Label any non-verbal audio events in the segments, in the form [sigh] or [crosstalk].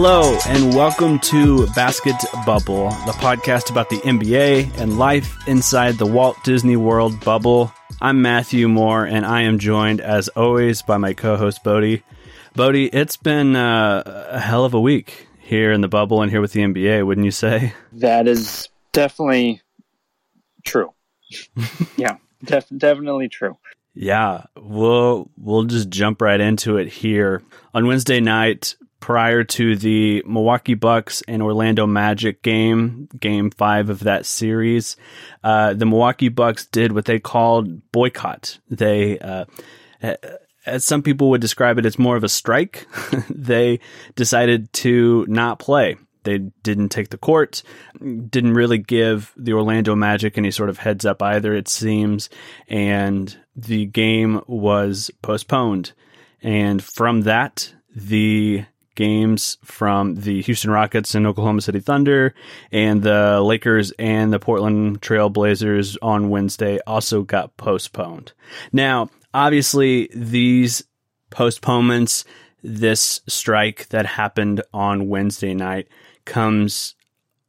Hello, and welcome to Basket Bubble, the podcast about the NBA and life inside the Walt Disney World bubble. I'm Matthew Moore, and I am joined, as always, by my co host, Bodie. Bodie, it's been uh, a hell of a week here in the bubble and here with the NBA, wouldn't you say? That is definitely true. [laughs] yeah, def- definitely true. Yeah, we'll we'll just jump right into it here. On Wednesday night, prior to the Milwaukee Bucks and Orlando Magic game, game five of that series, uh, the Milwaukee Bucks did what they called boycott. They, uh, as some people would describe it, it's more of a strike. [laughs] they decided to not play. They didn't take the court, didn't really give the Orlando Magic any sort of heads up either, it seems. And the game was postponed. And from that, the games from the Houston Rockets and Oklahoma City Thunder and the Lakers and the Portland Trail Blazers on Wednesday also got postponed. Now, obviously, these postponements, this strike that happened on Wednesday night comes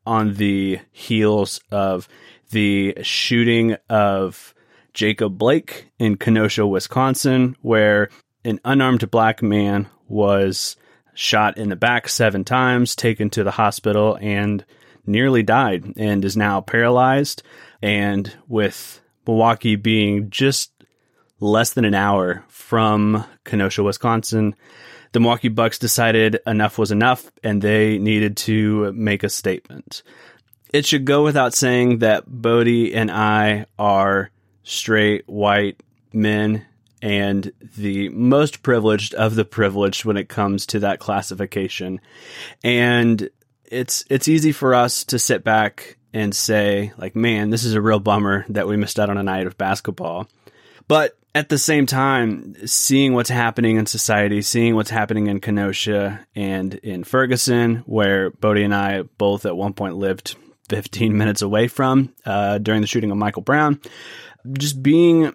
on the heels of the shooting of Jacob Blake in Kenosha, Wisconsin, where an unarmed black man was shot in the back seven times, taken to the hospital, and nearly died, and is now paralyzed. And with Milwaukee being just less than an hour from Kenosha, Wisconsin, the Milwaukee Bucks decided enough was enough and they needed to make a statement. It should go without saying that Bodie and I are straight white men and the most privileged of the privileged when it comes to that classification. And it's it's easy for us to sit back and say like, "Man, this is a real bummer that we missed out on a night of basketball." But at the same time, seeing what's happening in society, seeing what's happening in Kenosha and in Ferguson, where Bodie and I both at one point lived 15 minutes away from uh, during the shooting of Michael Brown, just being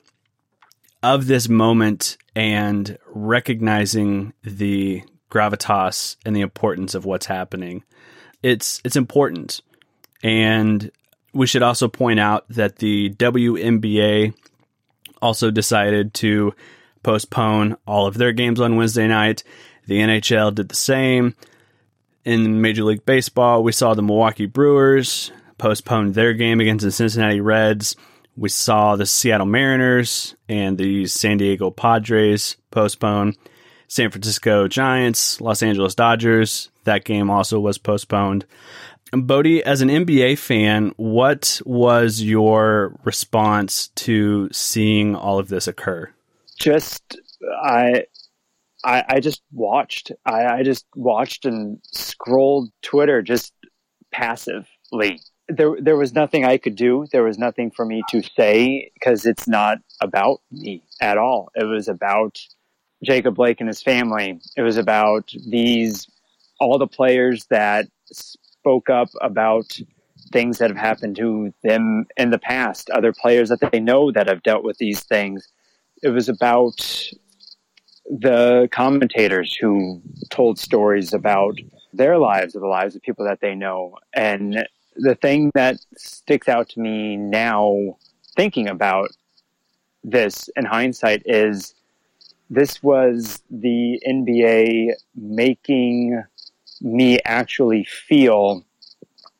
of this moment and recognizing the gravitas and the importance of what's happening. It's it's important. And we should also point out that the WNBA also decided to postpone all of their games on Wednesday night. The NHL did the same. In Major League Baseball, we saw the Milwaukee Brewers postpone their game against the Cincinnati Reds we saw the Seattle Mariners and the San Diego Padres postpone. San Francisco Giants, Los Angeles Dodgers, that game also was postponed. Bodie, as an NBA fan, what was your response to seeing all of this occur? Just I I, I just watched. I, I just watched and scrolled Twitter just passively there there was nothing I could do. There was nothing for me to say because it's not about me at all. It was about Jacob Blake and his family. It was about these all the players that spoke up about things that have happened to them in the past, other players that they know that have dealt with these things. It was about the commentators who told stories about their lives or the lives of people that they know. And the thing that sticks out to me now, thinking about this in hindsight, is this was the NBA making me actually feel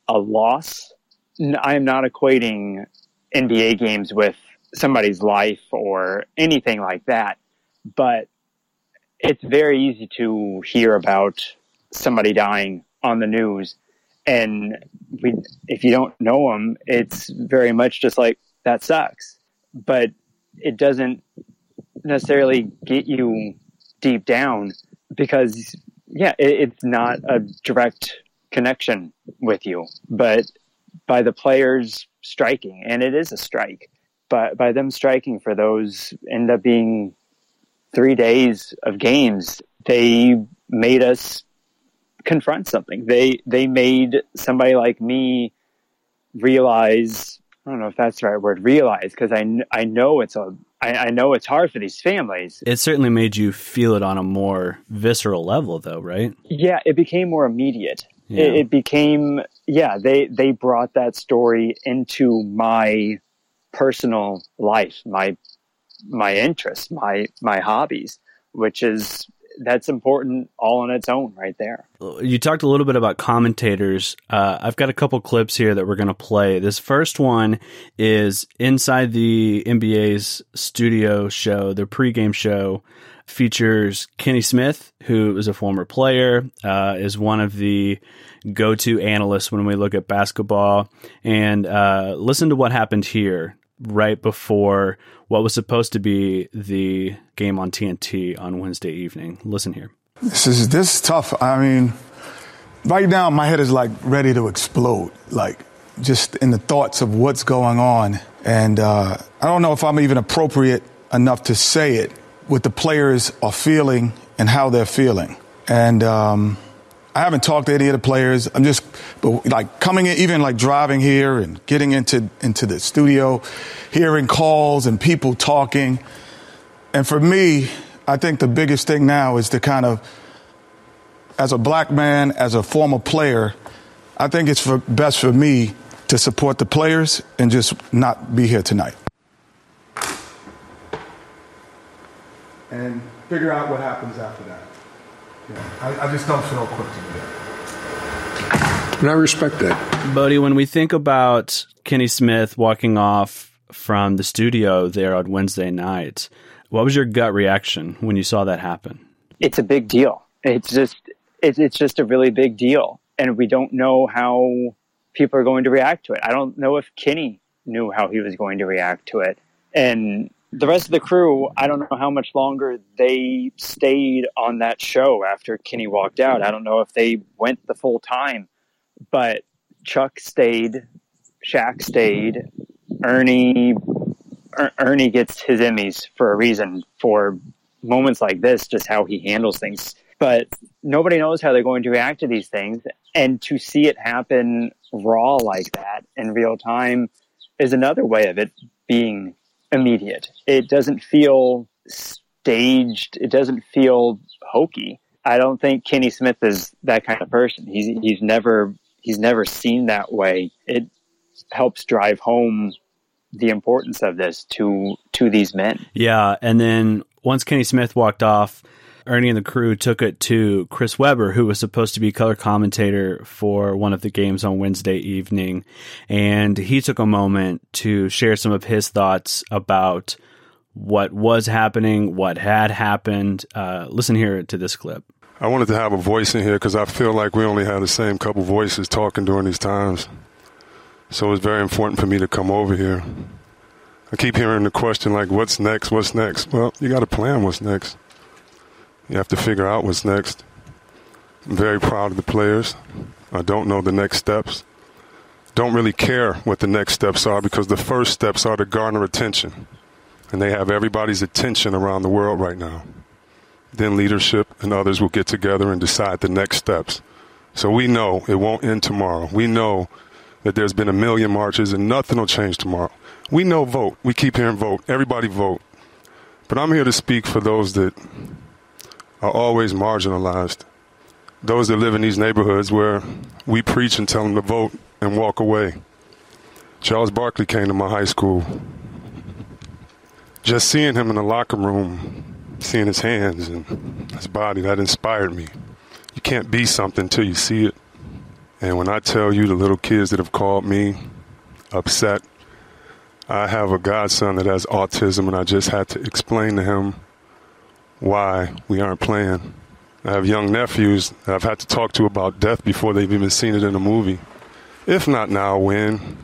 a loss. I am not equating NBA games with somebody's life or anything like that, but it's very easy to hear about somebody dying on the news and we, if you don't know them, it's very much just like that sucks, but it doesn't necessarily get you deep down because yeah, it, it's not a direct connection with you, but by the players striking, and it is a strike, but by them striking for those end up being three days of games, they made us confront something. They they made somebody like me realize. I don't know if that's the right word. Realize because I I know it's a I, I know it's hard for these families. It certainly made you feel it on a more visceral level, though, right? Yeah, it became more immediate. Yeah. It, it became, yeah, they they brought that story into my personal life, my my interests, my my hobbies, which is that's important all on its own right there. You talked a little bit about commentators. Uh, I've got a couple clips here that we're going to play. This first one is inside the NBA's studio show, their pregame show features Kenny Smith, who is a former player, uh, is one of the go-to analysts when we look at basketball. And uh, listen to what happened here right before what was supposed to be the game on TNT on Wednesday evening. Listen here. This is this is tough. I mean, right now my head is like ready to explode. Like just in the thoughts of what's going on, and uh, I don't know if I'm even appropriate enough to say it. What the players are feeling and how they're feeling, and um, I haven't talked to any of the players. I'm just, but like coming in, even like driving here and getting into into the studio, hearing calls and people talking, and for me, I think the biggest thing now is to kind of, as a black man, as a former player, I think it's for best for me to support the players and just not be here tonight. And figure out what happens after that. Yeah, I, I just don't feel equipped to do that. And I respect that. Bodie, when we think about Kenny Smith walking off from the studio there on Wednesday night, what was your gut reaction when you saw that happen? It's a big deal. It's just it's it's just a really big deal, and we don't know how people are going to react to it. I don't know if Kenny knew how he was going to react to it, and the rest of the crew, I don't know how much longer they stayed on that show after Kenny walked out. I don't know if they went the full time, but Chuck stayed, Shaq stayed, Ernie er- Ernie gets his Emmys for a reason for moments like this, just how he handles things. But nobody knows how they're going to react to these things, and to see it happen raw like that in real time is another way of it being immediate. It doesn't feel staged. It doesn't feel hokey. I don't think Kenny Smith is that kind of person. He's he's never he's never seen that way. It helps drive home the importance of this to to these men. Yeah, and then once Kenny Smith walked off, Ernie and the crew took it to Chris Webber, who was supposed to be color commentator for one of the games on Wednesday evening, and he took a moment to share some of his thoughts about what was happening, what had happened. Uh, listen here to this clip. I wanted to have a voice in here because I feel like we only had the same couple voices talking during these times. So it was very important for me to come over here. I keep hearing the question like, what's next? What's next? Well, you got to plan what's next. You have to figure out what's next. I'm very proud of the players. I don't know the next steps. Don't really care what the next steps are because the first steps are to garner attention. And they have everybody's attention around the world right now. Then leadership and others will get together and decide the next steps. So we know it won't end tomorrow. We know that there's been a million marches and nothing will change tomorrow. We know vote. We keep hearing vote. Everybody vote. But I'm here to speak for those that are always marginalized. Those that live in these neighborhoods where we preach and tell them to vote and walk away. Charles Barkley came to my high school. Just seeing him in the locker room, seeing his hands and his body, that inspired me. You can't be something until you see it. And when I tell you the little kids that have called me upset, I have a godson that has autism, and I just had to explain to him why we aren't playing. I have young nephews I've had to talk to about death before they've even seen it in a movie. If not now, when?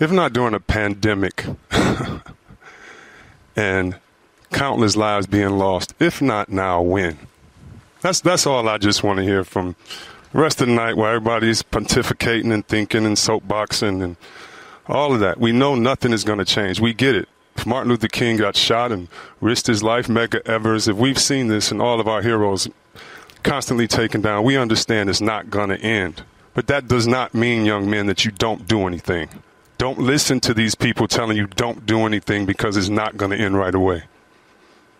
If not during a pandemic [laughs] and countless lives being lost. If not now, when? That's that's all I just want to hear from the rest of the night while everybody's pontificating and thinking and soapboxing and all of that. We know nothing is going to change. We get it. Martin Luther King got shot and risked his life, Medgar Evers, if we've seen this and all of our heroes constantly taken down, we understand it's not going to end. But that does not mean, young men, that you don't do anything. Don't listen to these people telling you don't do anything because it's not going to end right away.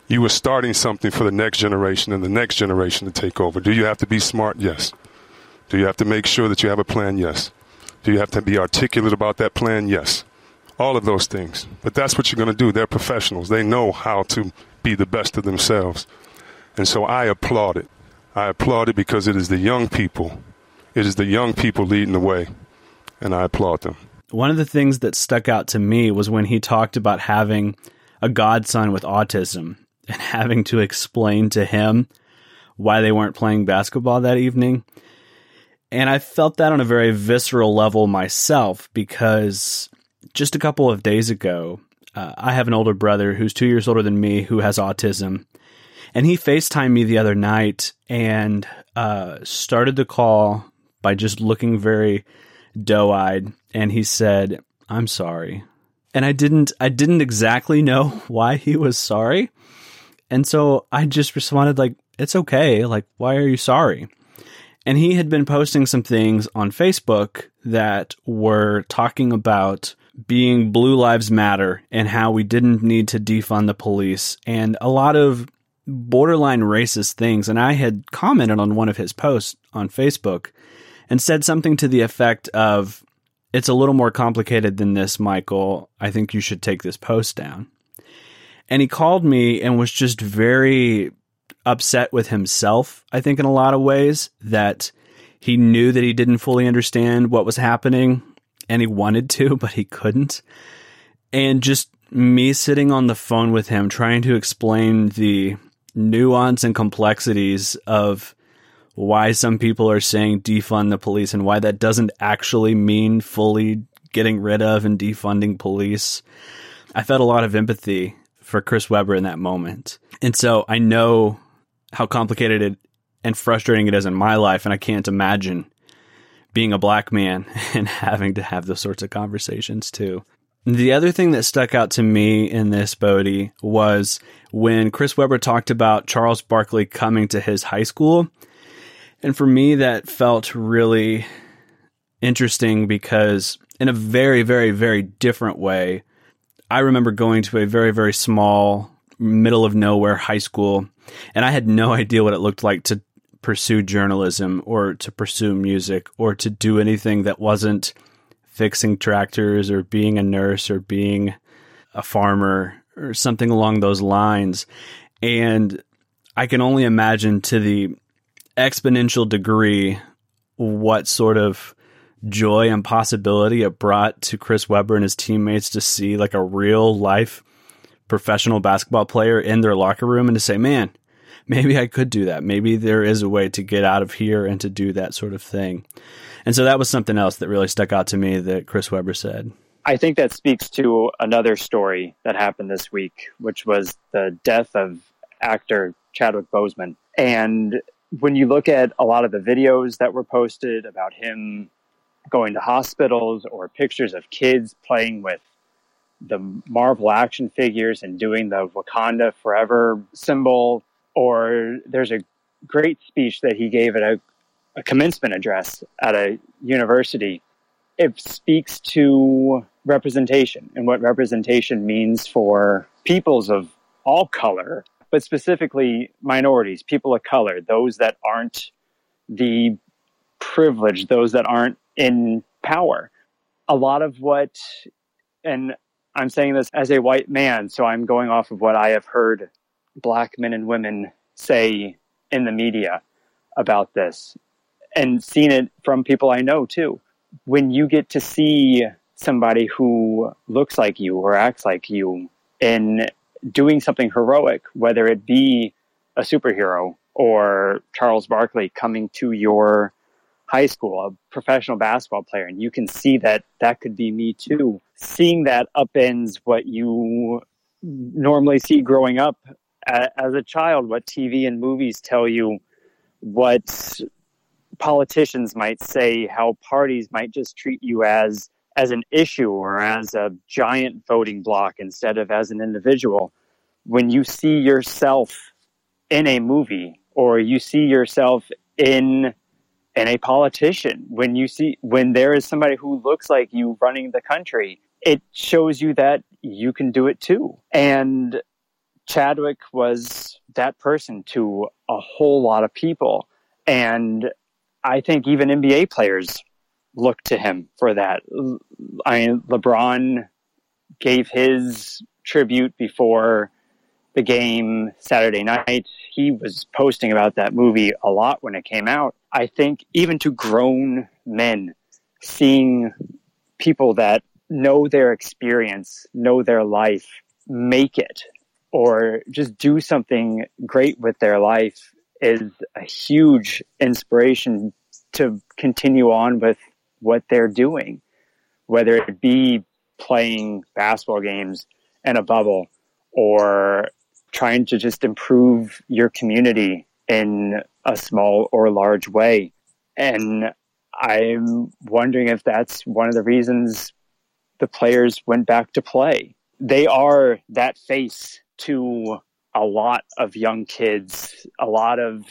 You are starting something for the next generation and the next generation to take over. Do you have to be smart? Yes. Do you have to make sure that you have a plan? Yes. Do you have to be articulate about that plan? Yes. All of those things. But that's what you're going to do. They're professionals. They know how to be the best of themselves. And so I applaud it. I applaud it because it is the young people. It is the young people leading the way. And I applaud them. One of the things that stuck out to me was when he talked about having a godson with autism [laughs] and having to explain to him why they weren't playing basketball that evening. And I felt that on a very visceral level myself because just a couple of days ago, uh, I have an older brother who's two years older than me who has autism. And he FaceTimed me the other night and uh, started the call by just looking very doe eyed. And he said, I'm sorry. And I didn't, I didn't exactly know [laughs] why he was sorry. And so I just responded like, it's okay. Like, why are you sorry? And he had been posting some things on Facebook that were talking about being Blue Lives Matter and how we didn't need to defund the police and a lot of borderline racist things. And I had commented on one of his posts on Facebook and said something to the effect of, It's a little more complicated than this, Michael. I think you should take this post down. And he called me and was just very upset with himself, I think, in a lot of ways, that he knew that he didn't fully understand what was happening and he wanted to, but he couldn't. And just me sitting on the phone with him trying to explain the nuance and complexities of why some people are saying defund the police and why that doesn't actually mean fully getting rid of and defunding police. I felt a lot of empathy for Chris Webber in that moment. And so I know how complicated it and frustrating it is in my life, and I can't imagine being a black man [laughs] and having to have those sorts of conversations too. The other thing that stuck out to me in this, Bodie, was when Chris Webber talked about Charles Barkley coming to his high school. And for me, that felt really interesting because, in a very, very, very different way, I remember going to a very, very small, middle of nowhere high school, and I had no [laughs] idea what it looked like to pursue journalism or to pursue music or to do anything that wasn't fixing tractors or being a nurse or being a farmer or something along those lines. And I can only imagine to the exponential degree what sort of joy and possibility it brought to Chris Webber and his teammates to see like a real life professional basketball player in their locker room and to say, man, maybe I could do that. Maybe there is a way to get out of here and to do that sort of thing. And so that was something else that really stuck out to me that Chris Webber said. I think that speaks to another story that happened this week, which was the death of actor Chadwick Boseman. And when you look at a lot of the videos that were posted about him going to hospitals or pictures of kids playing with the Marvel action figures and doing the Wakanda Forever symbol, or there's a great speech that he gave at a, a commencement address at a university. It speaks to representation and what representation means for peoples of all color, but specifically minorities, people of color, those that aren't the privileged, those that aren't in power. A lot of what, and I'm saying this as a white man, so I'm going off of what I have heard black men and women say in the media about this and seen it from people I know too. When you get to see somebody who looks like you or acts like you in doing something heroic, whether it be a superhero or Charles Barkley coming to your high school, a professional basketball player, and you can see that that could be me too. Seeing that upends what you normally see growing up as a child, what TV and movies tell you, what politicians might say, how parties might just treat you as as an issue or as a giant voting block instead of as an individual. When you see yourself in a movie or you see yourself in in a politician. When you see, when there is somebody who looks like you running the country, it shows you that you can do it too. And Chadwick was that person to a whole lot of people. And I think even NBA players look to him for that. I mean, LeBron gave his tribute before the game Saturday night. He was posting about that movie a lot when it came out. I think even to grown men, seeing people that know their experience, know their life, make it, or just do something great with their life is a huge inspiration to continue on with what they're doing, whether it be playing basketball games in a bubble or trying to just improve your community in a small or large way. And I'm wondering if that's one of the reasons the players went back to play. They are that face to a lot of young kids, a lot of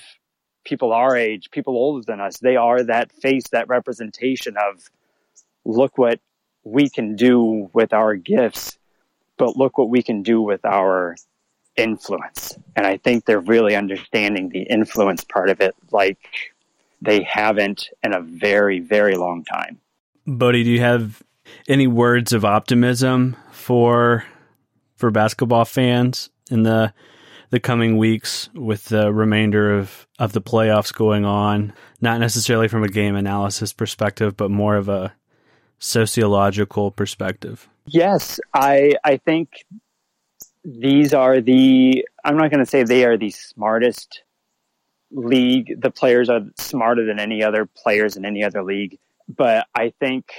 people our age, people older than us. They are that face, that representation of look what we can do with our gifts, but look what we can do with our influence. And I think they're really understanding the influence part of it like they haven't in a very, very long time. Bodie, do you have any words of optimism for for basketball fans in the the coming weeks with the remainder of, of the playoffs going on, not necessarily from a game analysis perspective, but more of a sociological perspective? Yes, I I think these are the I'm not going to say they are the smartest league. The players are smarter than any other players in any other league, but I think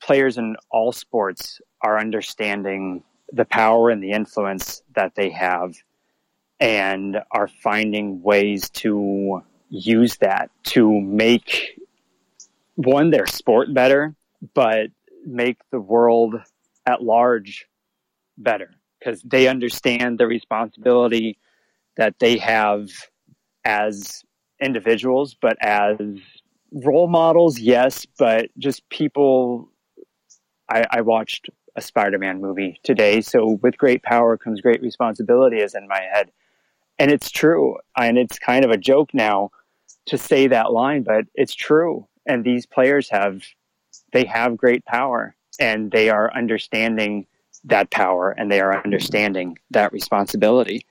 players in all sports are understanding the power and the influence that they have and are finding ways to use that to make one their sport better but make the world at large better because they understand the responsibility that they have as individuals, but as role models, yes, but just people. I, I watched a Spider Man movie today, so with great power comes great responsibility, is in my head. And it's true. And it's kind of a joke now to say that line, but it's true. And these players have, they have great power and they are understanding that power and they are understanding that responsibility.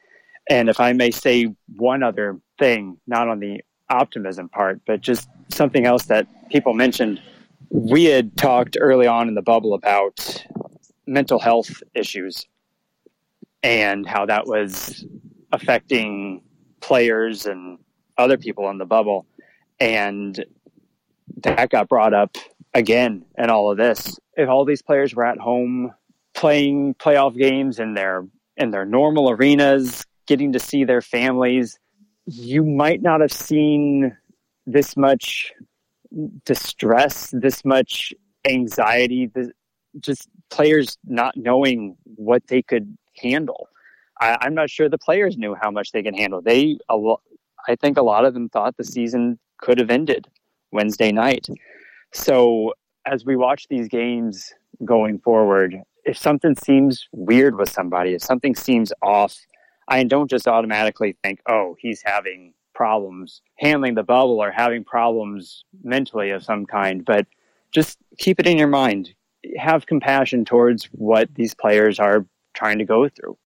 And if I may say one other thing, not on the optimism part, but just something else that people mentioned. We had talked early on in the bubble about mental health issues and how that was affecting players and other people in the bubble. And that got brought up again in all of this. If all these players were at home playing playoff games in their in their normal arenas, getting to see their families, you might not have seen this much distress, this much anxiety, this, just players not knowing what they could handle. I, am not sure the players knew how much they can handle. They, I think, a lot of them thought the season could have ended Wednesday night. So as we watch these games going forward, if something seems weird with somebody, if something seems off, I don't just automatically think, oh, he's having problems handling the bubble or having problems mentally of some kind, but just keep it in your mind. Have compassion towards what these players are trying to go through.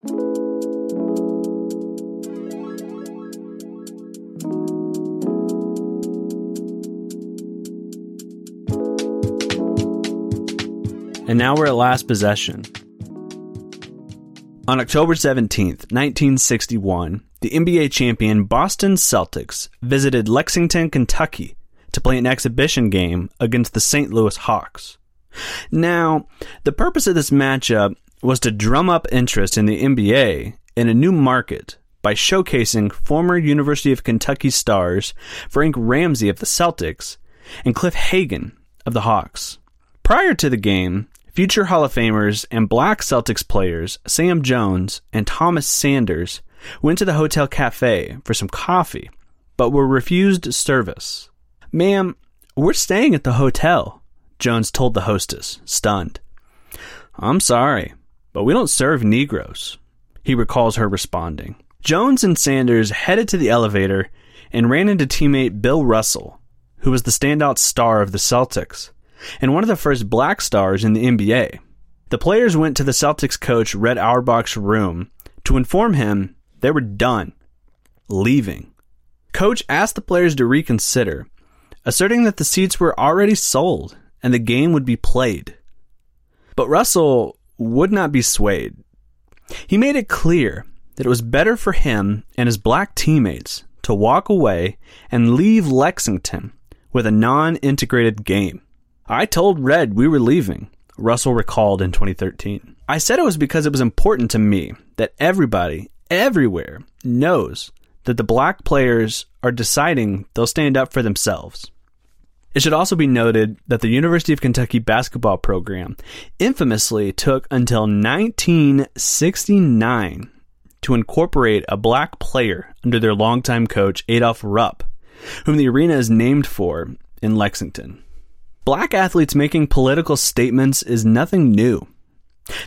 And now we're at last possession. On October 17th, 1961, the NBA champion Boston Celtics visited Lexington, Kentucky to play an exhibition game against the St. Louis Hawks. Now, the purpose of this matchup was to drum up interest in the NBA in a new market by showcasing former University of Kentucky stars Frank Ramsey of the Celtics and Cliff Hagan of the Hawks. Prior to the game, future Hall of Famers and black Celtics players Sam Jones and Thomas Sanders went to the Hotel Cafe for some coffee, but were refused service. Ma'am, We're staying at the hotel, Jones told the hostess, stunned. I'm sorry, but we don't serve Negroes, he recalls her responding. Jones and Sanders headed to the elevator and ran into teammate Bill Russell, who was the standout star of the Celtics and one of the first black stars in the NBA. The players went to the Celtics coach Red Auerbach's room to inform him they were done, leaving. Coach asked the players to reconsider, asserting that the seats were already sold and the game would be played. But Russell would not be swayed. He made it clear that it was better for him and his black teammates to walk away and leave Lexington with a non integrated game. I told Red we were leaving, Russell recalled in 2013. I said it was because it was important to me that everybody, everywhere, knows that the black players are deciding they'll stand up for themselves. It should also be noted that the University of Kentucky basketball program infamously took until 1969 to incorporate a black player under their longtime coach Adolph Rupp, whom the arena is named for in Lexington. Black athletes making political statements is nothing new.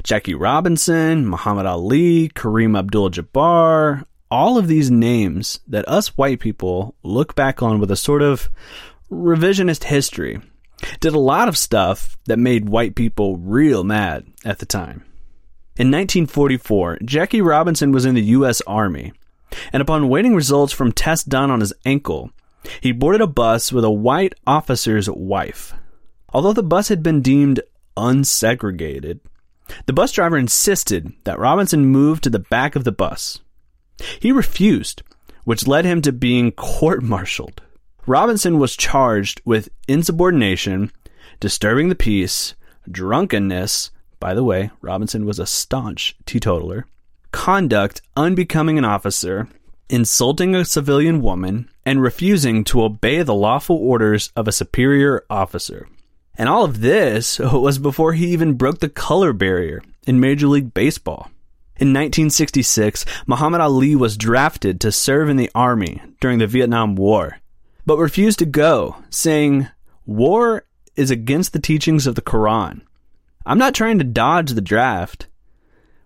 Jackie Robinson, Muhammad Ali, Kareem Abdul Jabbar, all of these names that us white people look back on with a sort of revisionist history, did a lot of stuff that made white people real mad at the time. In 1944, Jackie Robinson was in the U.S. Army, and upon waiting results from tests done on his ankle, he boarded a bus with a white officer's wife. Although the bus had been deemed unsegregated, the bus driver insisted that Robinson move to the back of the bus. He refused, which led him to being [laughs] court martialed. Robinson was charged with insubordination, disturbing the peace, drunkenness. By the way, Robinson was a staunch teetotaler. Conduct unbecoming an officer, insulting a civilian woman, and refusing to obey the lawful orders of a superior officer. And all of this [laughs] was before he even broke the color barrier in Major League Baseball. In 1966, Muhammad Ali was drafted to serve in the Army during the Vietnam War but refused to go, saying, War is against the teachings of the Quran. I'm not trying to dodge the draft.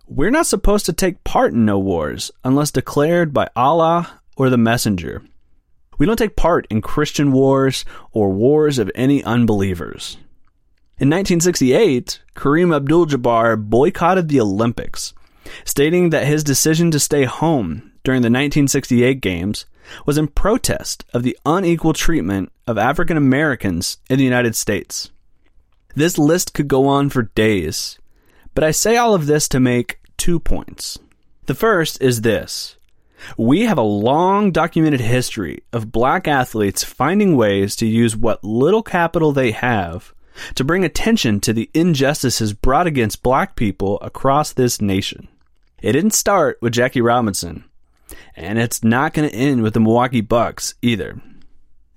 We're not supposed to take part in no wars unless declared by Allah or the Messenger. We don't take part in Christian wars or wars of any unbelievers. In 1968, Kareem Abdul Jabbar boycotted the Olympics, stating that his decision to stay home during the 1968 Games was in protest of the unequal treatment of African Americans in the United States. This list could go on for days, but I say all of this to make two points. The first is this. We have a long documented history of black athletes finding ways to use what little capital they have to bring attention to the injustices brought against black people across this nation. It didn't start with Jackie Robinson. And it's not going to end with the Milwaukee Bucks either.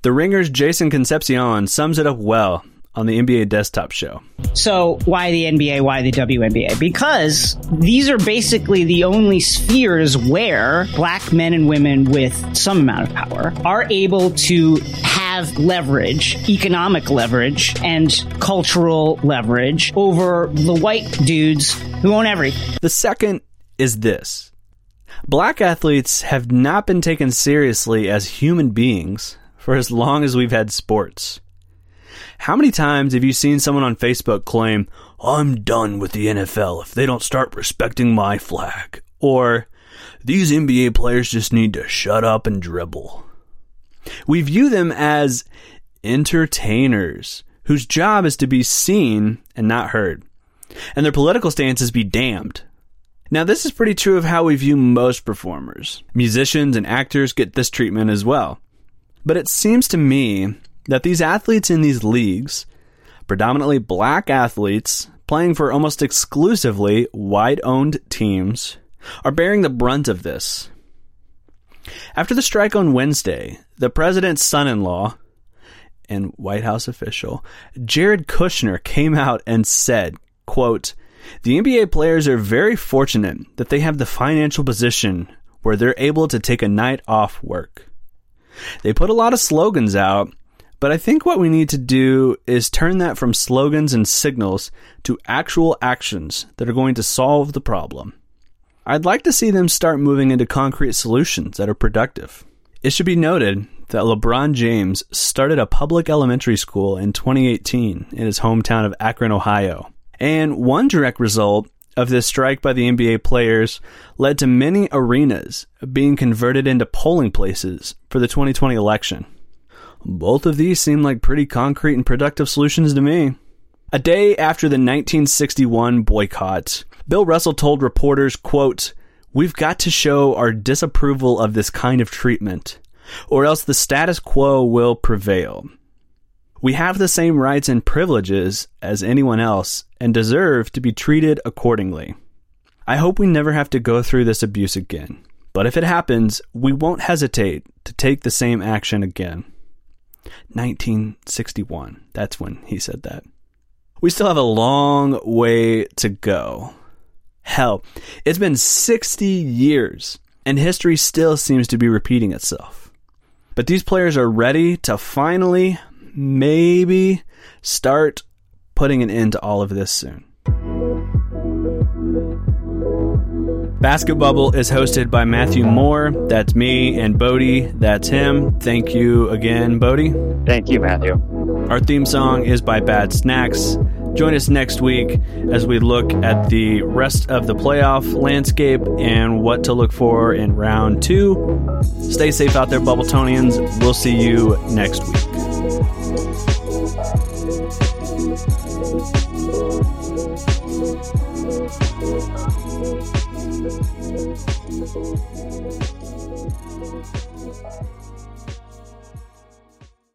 The Ringer's Jason Concepcion sums it up well on the NBA Desktop Show. So, why the NBA? Why the WNBA? Because these are basically the only spheres where black men and women with some amount of power are able to have leverage, economic leverage, and cultural leverage over the white dudes who own everything. The second is this Black athletes have not been taken seriously as human beings for as long as we've had sports. How many times have you seen someone on Facebook claim, I'm done with the NFL if they don't start respecting my flag? Or, these NBA players just need to shut up and dribble. We view them as entertainers whose job is to be seen and not heard. And their political stances be damned. Now, this is pretty true of how we view most performers. Musicians and actors get this treatment as well. But it seems to me that these athletes in these leagues, predominantly black athletes playing for almost exclusively white owned teams, are bearing the brunt of this. After the strike on Wednesday, the president's son in law and White House official, Jared Kushner, came out and said, quote, the NBA players are very fortunate that they have the financial position where they're able to take a night off work. They put a lot of slogans out, But I think what we need to do is turn that from slogans and signals to actual actions that are going to solve the problem. I'd like to see them start moving into concrete solutions that are productive. It should be noted that LeBron James started a public elementary school in 2018 in his hometown of Akron, Ohio. And one direct result of this strike by the NBA players led to many arenas being converted into polling places for the 2020 election. Both of these seem like pretty concrete and productive solutions to me. A day after the 1961 boycott, Bill Russell told reporters, quote, We've got to show our disapproval of this kind of treatment, or else the status quo will prevail. We have the same rights and privileges as anyone else and deserve to be treated accordingly. I hope we never have to go through this abuse again, but if it happens, we won't hesitate to take the same action again. 1961. That's when he said that. We still have a long way to go. Hell, it's been 60 years, and history still seems to be repeating itself. But these players are ready to finally, maybe, start putting an end to all of this soon. Basket Bubble is hosted by Matthew Moore. That's me, and Bodie. That's him. Thank you again, Bodie. Thank you, Matthew. Our theme song is by Bad Snacks. Join us next week as we look at the rest of the playoff landscape and what to look for in round two. Stay safe out there, Bubbletonians. We'll see you next week. Thank you.